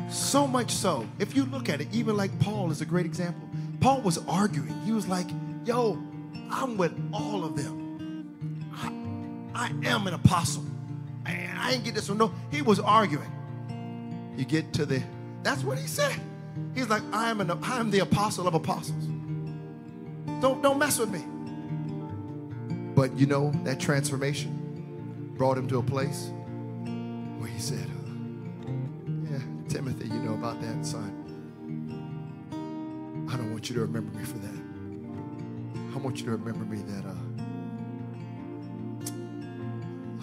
Speaker 2: So much so, if you look at it, even like Paul is a great example. Paul was arguing. He was like, Yo, I'm with all of them. I, I am an apostle. I ain't get this one. No, he was arguing. You get to the, that's what he said. He's like, I am an, I am the apostle of apostles. Don't, don't mess with me. But you know, that transformation brought him to a place where he said, uh, Yeah, Timothy, you know about that, son. I don't want you to remember me for that. I want you to remember me that uh,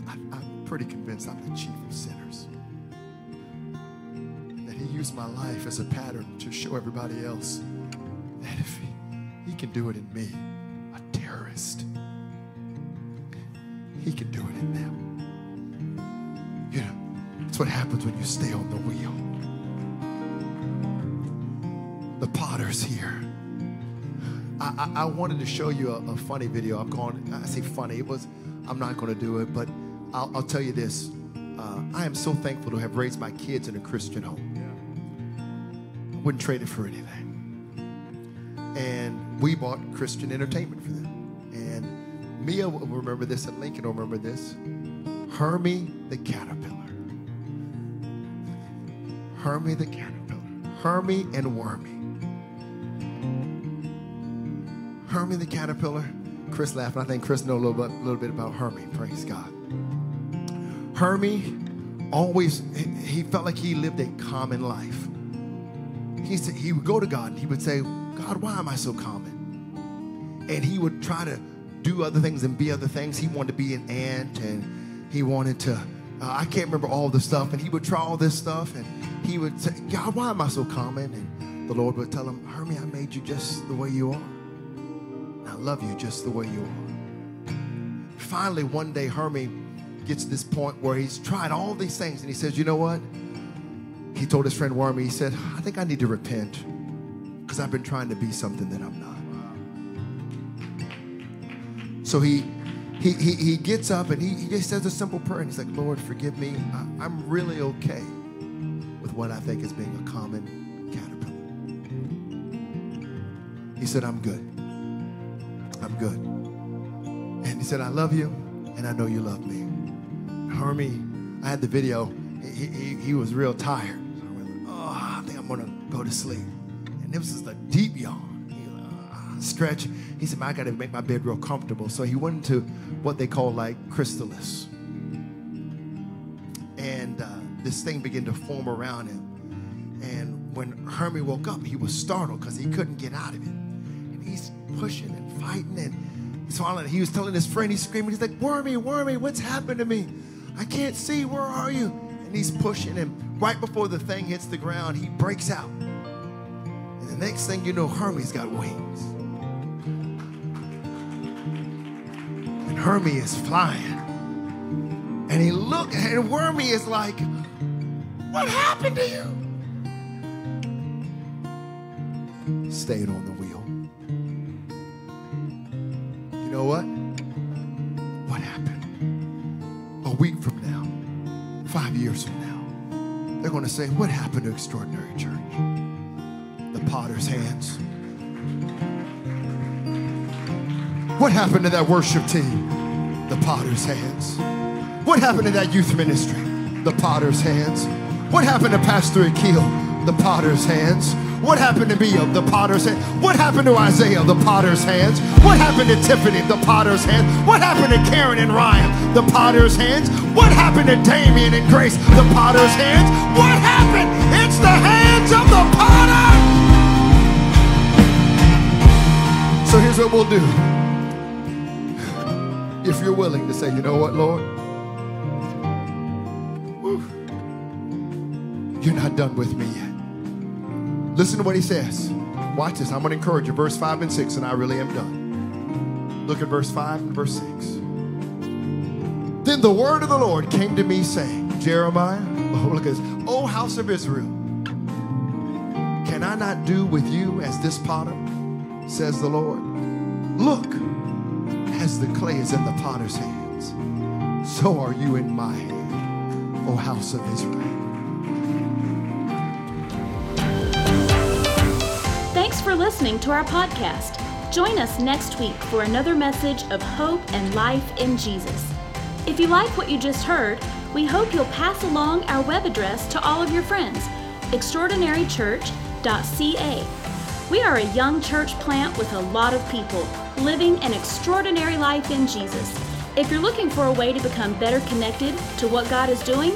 Speaker 2: I, I'm pretty convinced I'm the chief of sinners. Used my life as a pattern to show everybody else that if he, he can do it in me, a terrorist, he can do it in them. You know, that's what happens when you stay on the wheel. The potter's here. I, I, I wanted to show you a, a funny video. I'm going, I say funny, it was, I'm not going to do it, but I'll, I'll tell you this. Uh, I am so thankful to have raised my kids in a Christian home. Wouldn't trade it for anything. And we bought Christian entertainment for them. And Mia will remember this, and Lincoln will remember this. Hermie the caterpillar. Hermie the caterpillar. Hermie and Wormy. Hermie the caterpillar. Chris laughed. And I think Chris knows a little bit, little bit about Hermie. Praise God. Hermie always, he felt like he lived a common life. He, said, he would go to God and he would say, God, why am I so common? And he would try to do other things and be other things. He wanted to be an ant and he wanted to, uh, I can't remember all the stuff. And he would try all this stuff and he would say, God, why am I so common? And the Lord would tell him, Hermie, I made you just the way you are. I love you just the way you are. Finally, one day, Hermie gets to this point where he's tried all these things and he says, You know what? He told his friend Wormy, he said, I think I need to repent because I've been trying to be something that I'm not. So he he, he, he gets up and he, he just says a simple prayer and he's like, Lord, forgive me. I, I'm really okay with what I think is being a common caterpillar. He said, I'm good. I'm good. And he said, I love you and I know you love me. Hermie, I had the video. He, he, he was real tired. Go to sleep. And this was a deep yawn. He "Ah," stretch. He said, I got to make my bed real comfortable. So he went into what they call like chrysalis. And uh, this thing began to form around him. And when Hermie woke up, he was startled because he couldn't get out of it. And he's pushing and fighting and swallowing. He was telling his friend, he's screaming, he's like, Wormy, Wormy, what's happened to me? I can't see, where are you? And he's pushing him. Right before the thing hits the ground, he breaks out. The next thing you know, Hermie's got wings. And Hermie is flying. And he look and Wormy is like, what happened to you? Stayed on the wheel. You know what? What happened? A week from now, five years from now, they're going to say, What happened to Extraordinary Church? Potter's hands. What happened to that worship team? The potter's hands. What happened to that youth ministry? The potter's hands. What happened to Pastor Akil? The potter's hands. What happened to Mia? The potter's hand. What happened to Isaiah? The potter's hands. What happened to Tiffany? The potter's hands. What happened to Karen and Ryan? The potter's hands. What happened to Damien and Grace? The potter's hands. What happened? It's the hands of the here's what we'll do. If you're willing to say, you know what, Lord? You're not done with me yet. Listen to what he says. Watch this. I'm going to encourage you. Verse 5 and 6, and I really am done. Look at verse 5 and verse 6. Then the word of the Lord came to me, saying, Jeremiah, oh, look at this. O house of Israel, can I not do with you as this potter, says the Lord? Look, as the clay is in the potter's hands, so are you in my hand, O house of Israel.
Speaker 1: Thanks for listening to our podcast. Join us next week for another message of hope and life in Jesus. If you like what you just heard, we hope you'll pass along our web address to all of your friends extraordinarychurch.ca. We are a young church plant with a lot of people living an extraordinary life in Jesus. If you're looking for a way to become better connected to what God is doing,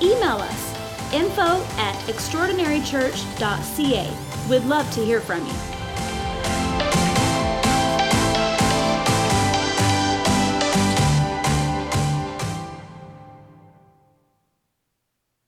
Speaker 1: email us info at extraordinarychurch.ca. We'd love to hear from you.